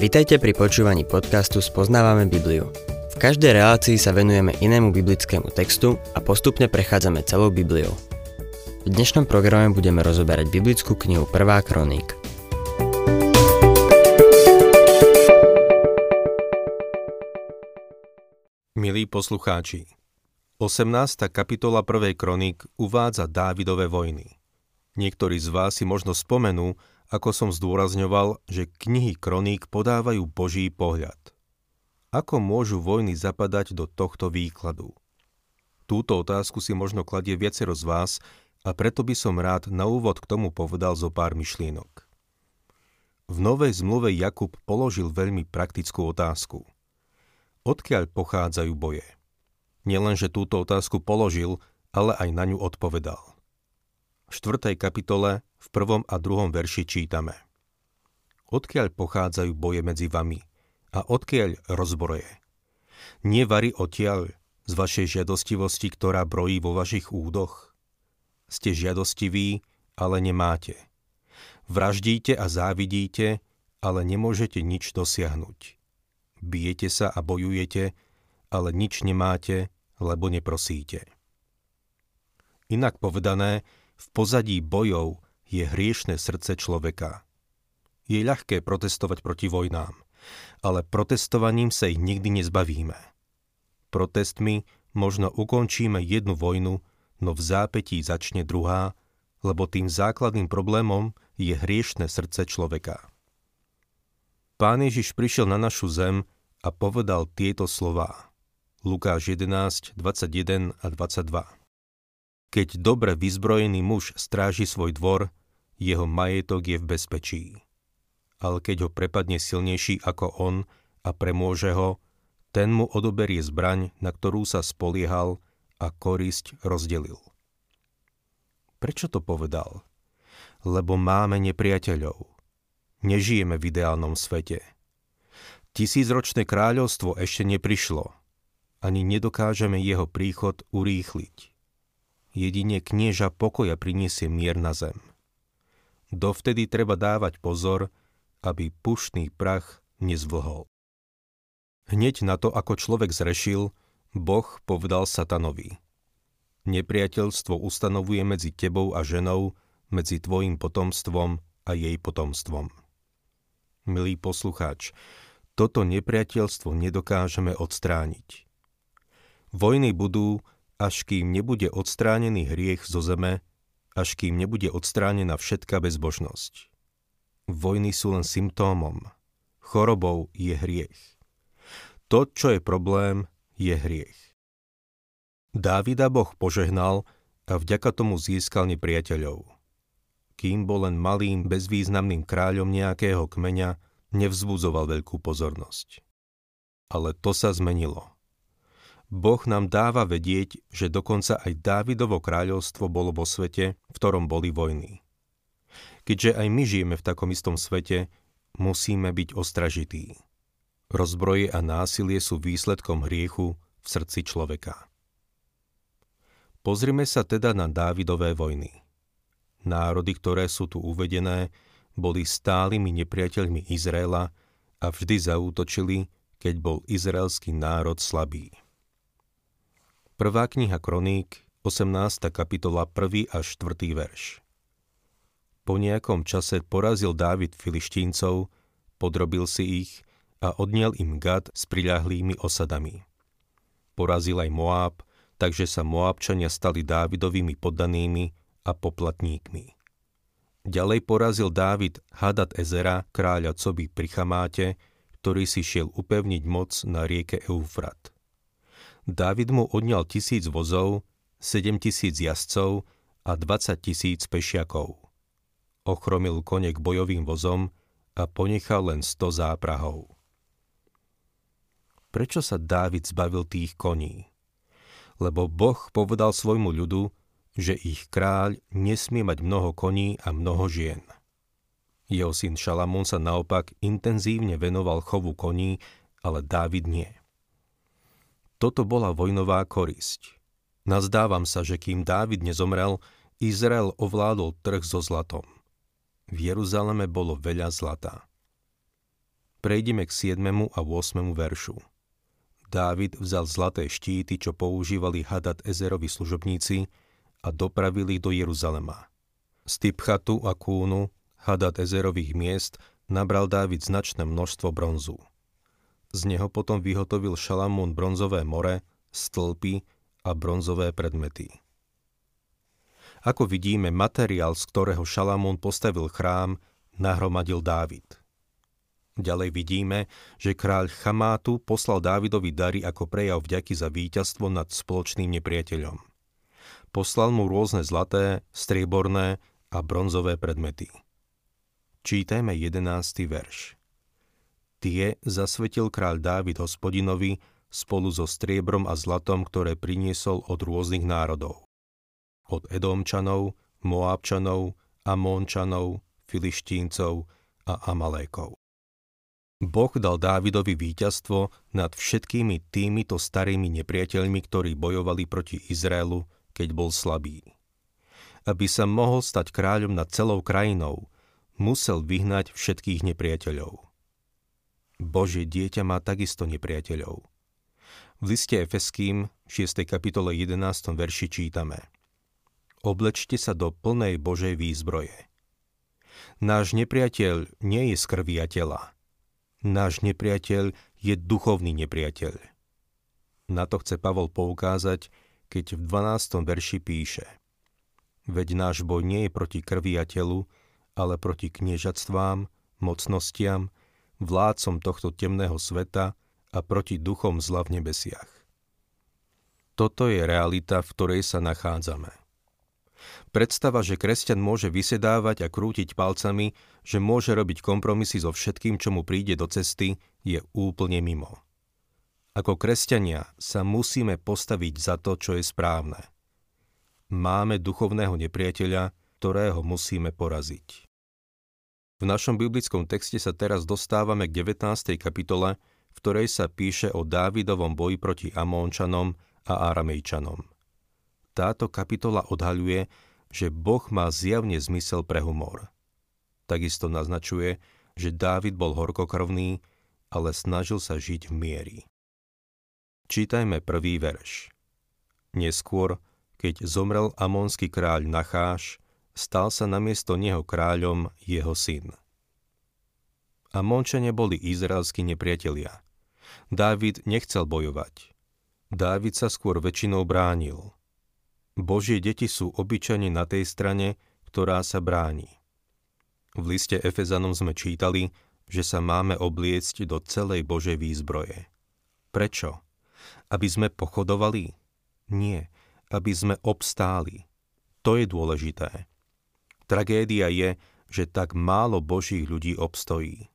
Vitajte pri počúvaní podcastu Spoznávame Bibliu. V každej relácii sa venujeme inému biblickému textu a postupne prechádzame celou Bibliou. V dnešnom programe budeme rozoberať biblickú knihu 1. kroník. Milí poslucháči, 18. kapitola 1. kroník uvádza Dávidové vojny. Niektorí z vás si možno spomenú, ako som zdôrazňoval, že knihy kroník podávajú Boží pohľad. Ako môžu vojny zapadať do tohto výkladu? Túto otázku si možno kladie viacero z vás a preto by som rád na úvod k tomu povedal zo pár myšlienok. V Novej zmluve Jakub položil veľmi praktickú otázku. Odkiaľ pochádzajú boje? Nielenže túto otázku položil, ale aj na ňu odpovedal. V 4. kapitole v prvom a druhom verši čítame Odkiaľ pochádzajú boje medzi vami a odkiaľ rozbroje? Nie odtiaľ z vašej žiadostivosti, ktorá brojí vo vašich údoch? Ste žiadostiví, ale nemáte. Vraždíte a závidíte, ale nemôžete nič dosiahnuť. Bijete sa a bojujete, ale nič nemáte, lebo neprosíte. Inak povedané, v pozadí bojov je hriešne srdce človeka. Je ľahké protestovať proti vojnám, ale protestovaním sa ich nikdy nezbavíme. Protestmi možno ukončíme jednu vojnu, no v zápetí začne druhá, lebo tým základným problémom je hriešne srdce človeka. Pán Ježiš prišiel na našu zem a povedal tieto slová. Lukáš 11, 21 a 22. Keď dobre vyzbrojený muž stráži svoj dvor, jeho majetok je v bezpečí. Ale keď ho prepadne silnejší ako on a premôže ho, ten mu odoberie zbraň, na ktorú sa spoliehal a korisť rozdelil. Prečo to povedal? Lebo máme nepriateľov. Nežijeme v ideálnom svete. Tisícročné kráľovstvo ešte neprišlo. Ani nedokážeme jeho príchod urýchliť. Jedine knieža pokoja priniesie mier na zem. Dovtedy treba dávať pozor, aby puštný prach nezvlhol. Hneď na to, ako človek zrešil, Boh povedal satanovi. Nepriateľstvo ustanovuje medzi tebou a ženou, medzi tvojim potomstvom a jej potomstvom. Milý poslucháč, toto nepriateľstvo nedokážeme odstrániť. Vojny budú, až kým nebude odstránený hriech zo zeme až kým nebude odstránená všetká bezbožnosť. Vojny sú len symptómom. Chorobou je hriech. To, čo je problém, je hriech. Dávida Boh požehnal a vďaka tomu získal nepriateľov. Kým bol len malým, bezvýznamným kráľom nejakého kmeňa, nevzbudzoval veľkú pozornosť. Ale to sa zmenilo. Boh nám dáva vedieť, že dokonca aj Dávidovo kráľovstvo bolo vo svete, v ktorom boli vojny. Keďže aj my žijeme v takom istom svete, musíme byť ostražití. Rozbroje a násilie sú výsledkom hriechu v srdci človeka. Pozrime sa teda na Dávidové vojny. Národy, ktoré sú tu uvedené, boli stálymi nepriateľmi Izraela a vždy zaútočili, keď bol izraelský národ slabý. Prvá kniha Kroník, 18. kapitola 1. až 4. verš. Po nejakom čase porazil Dávid filištíncov, podrobil si ich a odniel im Gad s priľahlými osadami. Porazil aj Moáb, takže sa Moábčania stali Dávidovými poddanými a poplatníkmi. Ďalej porazil Dávid Hadad Ezera, kráľa Coby pri Chamáte, ktorý si šiel upevniť moc na rieke Eufrat. Dávid mu odňal tisíc vozov, sedem tisíc jazdcov a 20 tisíc pešiakov. Ochromil kone k bojovým vozom a ponechal len 100 záprahov. Prečo sa Dávid zbavil tých koní? Lebo Boh povedal svojmu ľudu, že ich kráľ nesmie mať mnoho koní a mnoho žien. Jeho syn Šalamún sa naopak intenzívne venoval chovu koní, ale Dávid nie. Toto bola vojnová korisť. Nazdávam sa, že kým Dávid nezomrel, Izrael ovládol trh so zlatom. V Jeruzaleme bolo veľa zlata. Prejdeme k 7. a 8. veršu. Dávid vzal zlaté štíty, čo používali Hadad Ezerovi služobníci a dopravili do Jeruzalema. Z Typchatu a Kúnu, Hadad Ezerových miest, nabral Dávid značné množstvo bronzu. Z neho potom vyhotovil Šalamún bronzové more, stĺpy a bronzové predmety. Ako vidíme, materiál, z ktorého Šalamún postavil chrám, nahromadil Dávid – Ďalej vidíme, že kráľ Chamátu poslal Dávidovi dary ako prejav vďaky za víťazstvo nad spoločným nepriateľom. Poslal mu rôzne zlaté, strieborné a bronzové predmety. Čítajme 11. verš. Tie zasvetil kráľ Dávid hospodinovi spolu so striebrom a zlatom, ktoré priniesol od rôznych národov. Od Edomčanov, Moábčanov, Amónčanov, Filištíncov a Amalékov. Boh dal Dávidovi víťazstvo nad všetkými týmito starými nepriateľmi, ktorí bojovali proti Izraelu, keď bol slabý. Aby sa mohol stať kráľom nad celou krajinou, musel vyhnať všetkých nepriateľov. Božie dieťa má takisto nepriateľov. V liste Efeským 6. kapitole 11. verši čítame Oblečte sa do plnej Božej výzbroje. Náš nepriateľ nie je z krvi a tela, Náš nepriateľ je duchovný nepriateľ. Na to chce Pavol poukázať, keď v 12. verši píše Veď náš boj nie je proti krvi a telu, ale proti kniežatstvám, mocnostiam, vládcom tohto temného sveta a proti duchom zla v nebesiach. Toto je realita, v ktorej sa nachádzame. Predstava, že kresťan môže vysedávať a krútiť palcami, že môže robiť kompromisy so všetkým, čo mu príde do cesty, je úplne mimo. Ako kresťania sa musíme postaviť za to, čo je správne. Máme duchovného nepriateľa, ktorého musíme poraziť. V našom biblickom texte sa teraz dostávame k 19. kapitole, v ktorej sa píše o Dávidovom boji proti Amónčanom a Aramejčanom. Táto kapitola odhaľuje, že Boh má zjavne zmysel pre humor. Takisto naznačuje, že Dávid bol horkokrvný, ale snažil sa žiť v miery. Čítajme prvý verš. Neskôr, keď zomrel amónsky kráľ Nacháš, stal sa namiesto neho kráľom jeho syn. Amónčania boli izraelskí nepriatelia. Dávid nechcel bojovať. Dávid sa skôr väčšinou bránil – Božie deti sú obyčajne na tej strane, ktorá sa bráni. V liste Efezanom sme čítali, že sa máme obliecť do celej Božej výzbroje. Prečo? Aby sme pochodovali? Nie, aby sme obstáli. To je dôležité. Tragédia je, že tak málo Božích ľudí obstojí.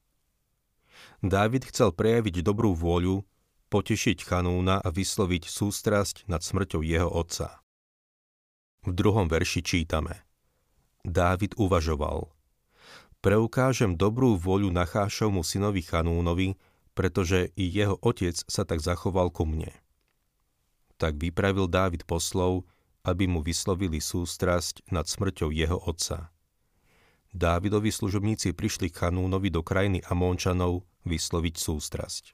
Dávid chcel prejaviť dobrú vôľu, potešiť Chanúna a vysloviť sústrasť nad smrťou jeho otca. V druhom verši čítame. Dávid uvažoval. Preukážem dobrú voľu Nachášovmu synovi Chanúnovi, pretože i jeho otec sa tak zachoval ku mne. Tak vypravil Dávid poslov, aby mu vyslovili sústrasť nad smrťou jeho otca. Dávidovi služobníci prišli k Chanúnovi do krajiny Amónčanov vysloviť sústrasť.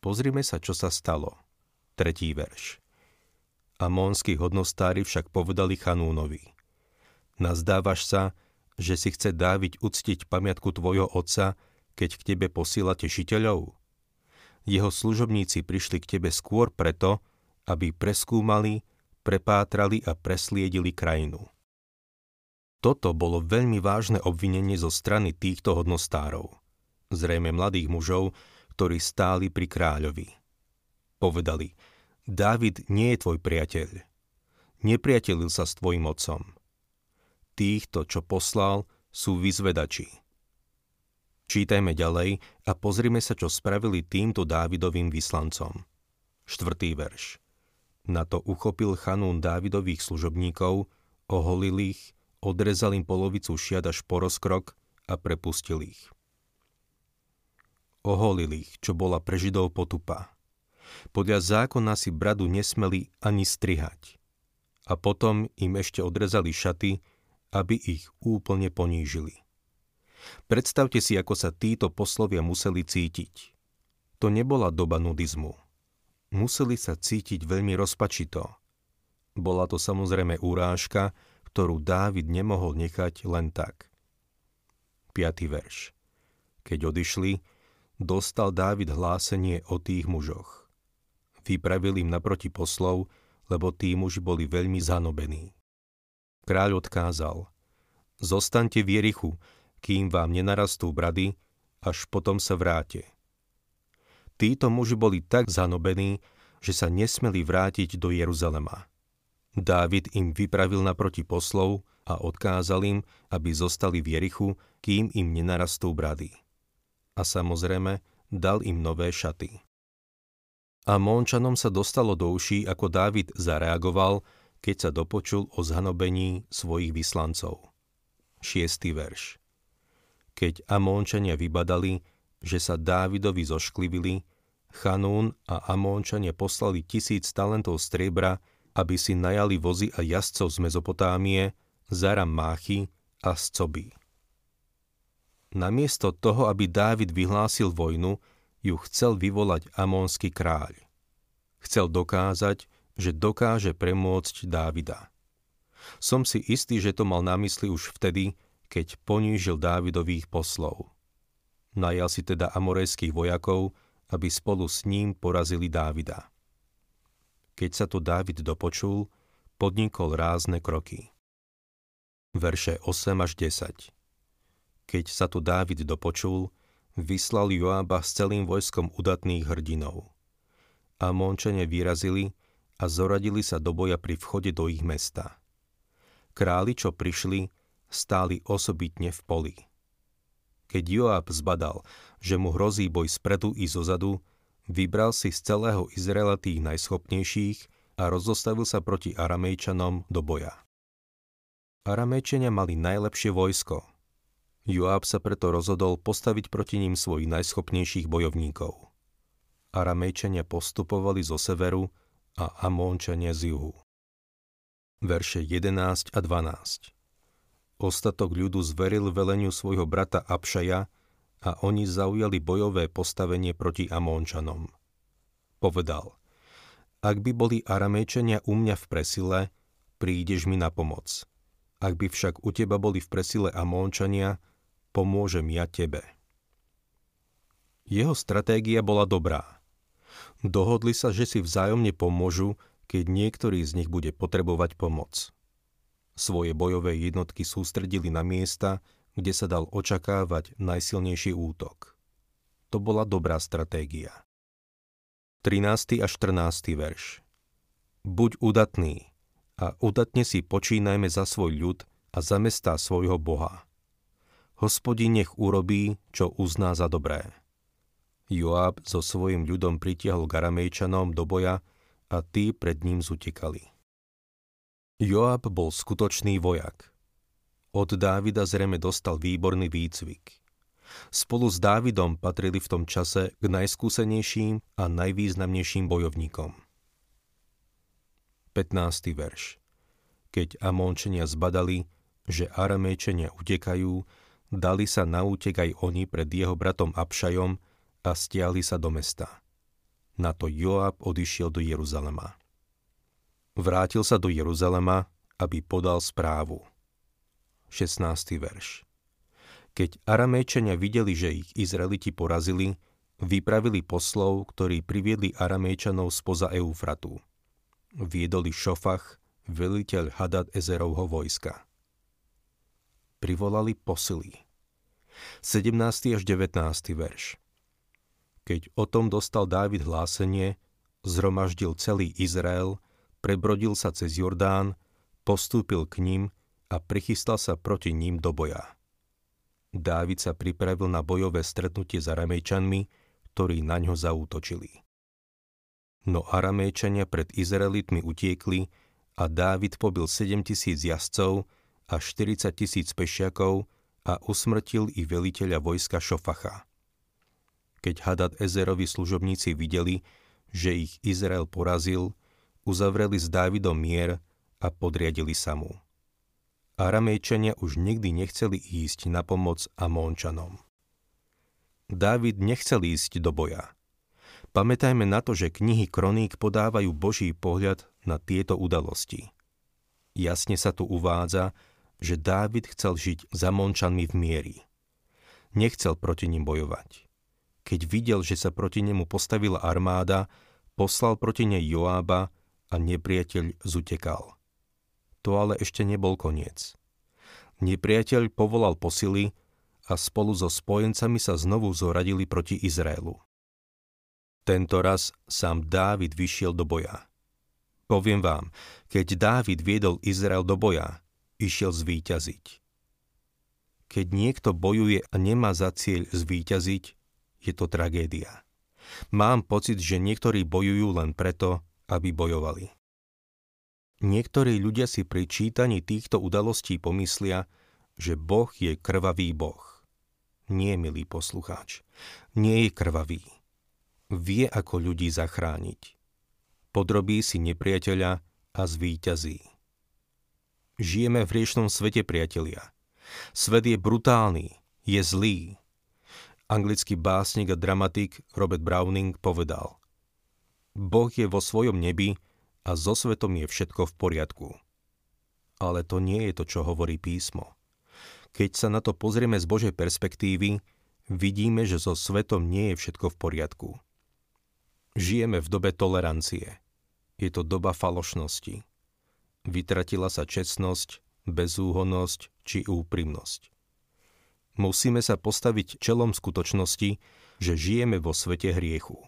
Pozrime sa, čo sa stalo. Tretí verš. Amónsky hodnostári však povedali Chanúnovi. Nazdávaš sa, že si chce Dáviť uctiť pamiatku tvojho otca, keď k tebe posiela tešiteľov? Jeho služobníci prišli k tebe skôr preto, aby preskúmali, prepátrali a presliedili krajinu. Toto bolo veľmi vážne obvinenie zo strany týchto hodnostárov, zrejme mladých mužov, ktorí stáli pri kráľovi. Povedali – Dávid nie je tvoj priateľ. Nepriatelil sa s tvojim otcom. Týchto, čo poslal, sú vyzvedači. Čítajme ďalej a pozrime sa, čo spravili týmto Dávidovým vyslancom. Štvrtý verš. Na to uchopil Chanún Dávidových služobníkov, oholil ich, odrezal im polovicu šiat až po rozkrok a prepustil ich. Oholil ich, čo bola pre Židov potupa. Podľa zákona si bradu nesmeli ani strihať. A potom im ešte odrezali šaty, aby ich úplne ponížili. Predstavte si, ako sa títo poslovia museli cítiť. To nebola doba nudizmu. Museli sa cítiť veľmi rozpačito. Bola to samozrejme úrážka, ktorú Dávid nemohol nechať len tak. 5. verš. Keď odišli, dostal Dávid hlásenie o tých mužoch. Vypravil im naproti poslov, lebo tí muži boli veľmi zanobení. Kráľ odkázal, zostaňte v Jerichu, kým vám nenarastú brady, až potom sa vráte. Títo muži boli tak zanobení, že sa nesmeli vrátiť do Jeruzalema. Dávid im vypravil naproti poslov a odkázal im, aby zostali v Jerichu, kým im nenarastú brady a samozrejme dal im nové šaty. A Mončanom sa dostalo do uší, ako Dávid zareagoval, keď sa dopočul o zhanobení svojich vyslancov. 6. verš Keď Amónčania vybadali, že sa Dávidovi zošklivili, Chanún a Amónčania poslali tisíc talentov striebra, aby si najali vozy a jazdcov z Mezopotámie, Zaram Máchy a z Coby. Namiesto toho, aby Dávid vyhlásil vojnu, ju chcel vyvolať amónsky kráľ. Chcel dokázať, že dokáže premôcť Dávida. Som si istý, že to mal na mysli už vtedy, keď ponížil Dávidových poslov. Najal si teda amorejských vojakov, aby spolu s ním porazili Dávida. Keď sa to Dávid dopočul, podnikol rázne kroky. Verše 8 až 10 keď sa tu Dávid dopočul, vyslal Joába s celým vojskom udatných hrdinov. A Mončania vyrazili a zoradili sa do boja pri vchode do ich mesta. Králi, čo prišli, stáli osobitne v poli. Keď Joab zbadal, že mu hrozí boj spredu i zozadu, vybral si z celého Izraela tých najschopnejších a rozostavil sa proti Aramejčanom do boja. Aramejčania mali najlepšie vojsko, Joab sa preto rozhodol postaviť proti ním svojich najschopnejších bojovníkov. Aramejčania postupovali zo severu a Amónčania z juhu. Verše 11 a 12 Ostatok ľudu zveril veleniu svojho brata Abšaja a oni zaujali bojové postavenie proti Amónčanom. Povedal, ak by boli Aramejčania u mňa v presile, prídeš mi na pomoc. Ak by však u teba boli v presile Amónčania, pomôžem ja tebe. Jeho stratégia bola dobrá. Dohodli sa, že si vzájomne pomôžu, keď niektorý z nich bude potrebovať pomoc. Svoje bojové jednotky sústredili na miesta, kde sa dal očakávať najsilnejší útok. To bola dobrá stratégia. 13. a 14. verš Buď udatný a udatne si počínajme za svoj ľud a za mestá svojho Boha hospodin nech urobí, čo uzná za dobré. Joab so svojim ľudom pritiahol Garamejčanom do boja a tí pred ním zutekali. Joab bol skutočný vojak. Od Dávida zrejme dostal výborný výcvik. Spolu s Dávidom patrili v tom čase k najskúsenejším a najvýznamnejším bojovníkom. 15. verš Keď Amónčania zbadali, že Aramejčania utekajú, Dali sa na útek aj oni pred jeho bratom Abšajom a stiahli sa do mesta. Na to Joab odišiel do Jeruzalema. Vrátil sa do Jeruzalema, aby podal správu. 16. verš Keď Aramejčania videli, že ich Izraeliti porazili, vypravili poslov, ktorí priviedli Aramejčanov spoza Eufratu. Viedoli Šofach, veliteľ Hadad Ezerovho vojska privolali posily. 17. až 19. verš Keď o tom dostal Dávid hlásenie, zhromaždil celý Izrael, prebrodil sa cez Jordán, postúpil k ním a prichystal sa proti ním do boja. Dávid sa pripravil na bojové stretnutie s Aramejčanmi, ktorí na ňo zaútočili. No Aramejčania pred Izraelitmi utiekli a Dávid pobil 7000 jazdcov, a 40 tisíc pešiakov a usmrtil i veliteľa vojska Šofacha. Keď Hadad Ezerovi služobníci videli, že ich Izrael porazil, uzavreli s Dávidom mier a podriadili sa mu. Aramejčania už nikdy nechceli ísť na pomoc Amónčanom. Dávid nechcel ísť do boja. Pamätajme na to, že knihy kroník podávajú Boží pohľad na tieto udalosti. Jasne sa tu uvádza, že Dávid chcel žiť za Mončanmi v miery. Nechcel proti ním bojovať. Keď videl, že sa proti nemu postavila armáda, poslal proti nej Joába a nepriateľ zutekal. To ale ešte nebol koniec. Nepriateľ povolal posily a spolu so spojencami sa znovu zoradili proti Izraelu. Tento raz sám Dávid vyšiel do boja. Poviem vám, keď Dávid viedol Izrael do boja, išiel zvíťaziť. Keď niekto bojuje a nemá za cieľ zvíťaziť, je to tragédia. Mám pocit, že niektorí bojujú len preto, aby bojovali. Niektorí ľudia si pri čítaní týchto udalostí pomyslia, že Boh je krvavý Boh. Nie, milý poslucháč, nie je krvavý vie ako ľudí zachrániť. Podrobí si nepriateľa a zvíťazí. Žijeme v riešnom svete, priatelia. Svet je brutálny, je zlý. Anglický básnik a dramatik Robert Browning povedal Boh je vo svojom nebi a so svetom je všetko v poriadku. Ale to nie je to, čo hovorí písmo. Keď sa na to pozrieme z Božej perspektívy, vidíme, že so svetom nie je všetko v poriadku. Žijeme v dobe tolerancie. Je to doba falošnosti. Vytratila sa čestnosť, bezúhonnosť či úprimnosť. Musíme sa postaviť čelom skutočnosti, že žijeme vo svete hriechu.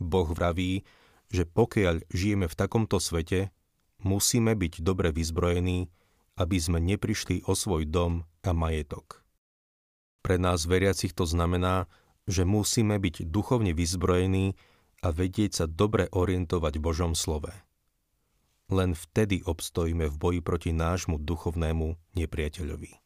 Boh vraví, že pokiaľ žijeme v takomto svete, musíme byť dobre vyzbrojení, aby sme neprišli o svoj dom a majetok. Pre nás veriacich to znamená, že musíme byť duchovne vyzbrojení a vedieť sa dobre orientovať v Božom slove. Len vtedy obstojíme v boji proti nášmu duchovnému nepriateľovi.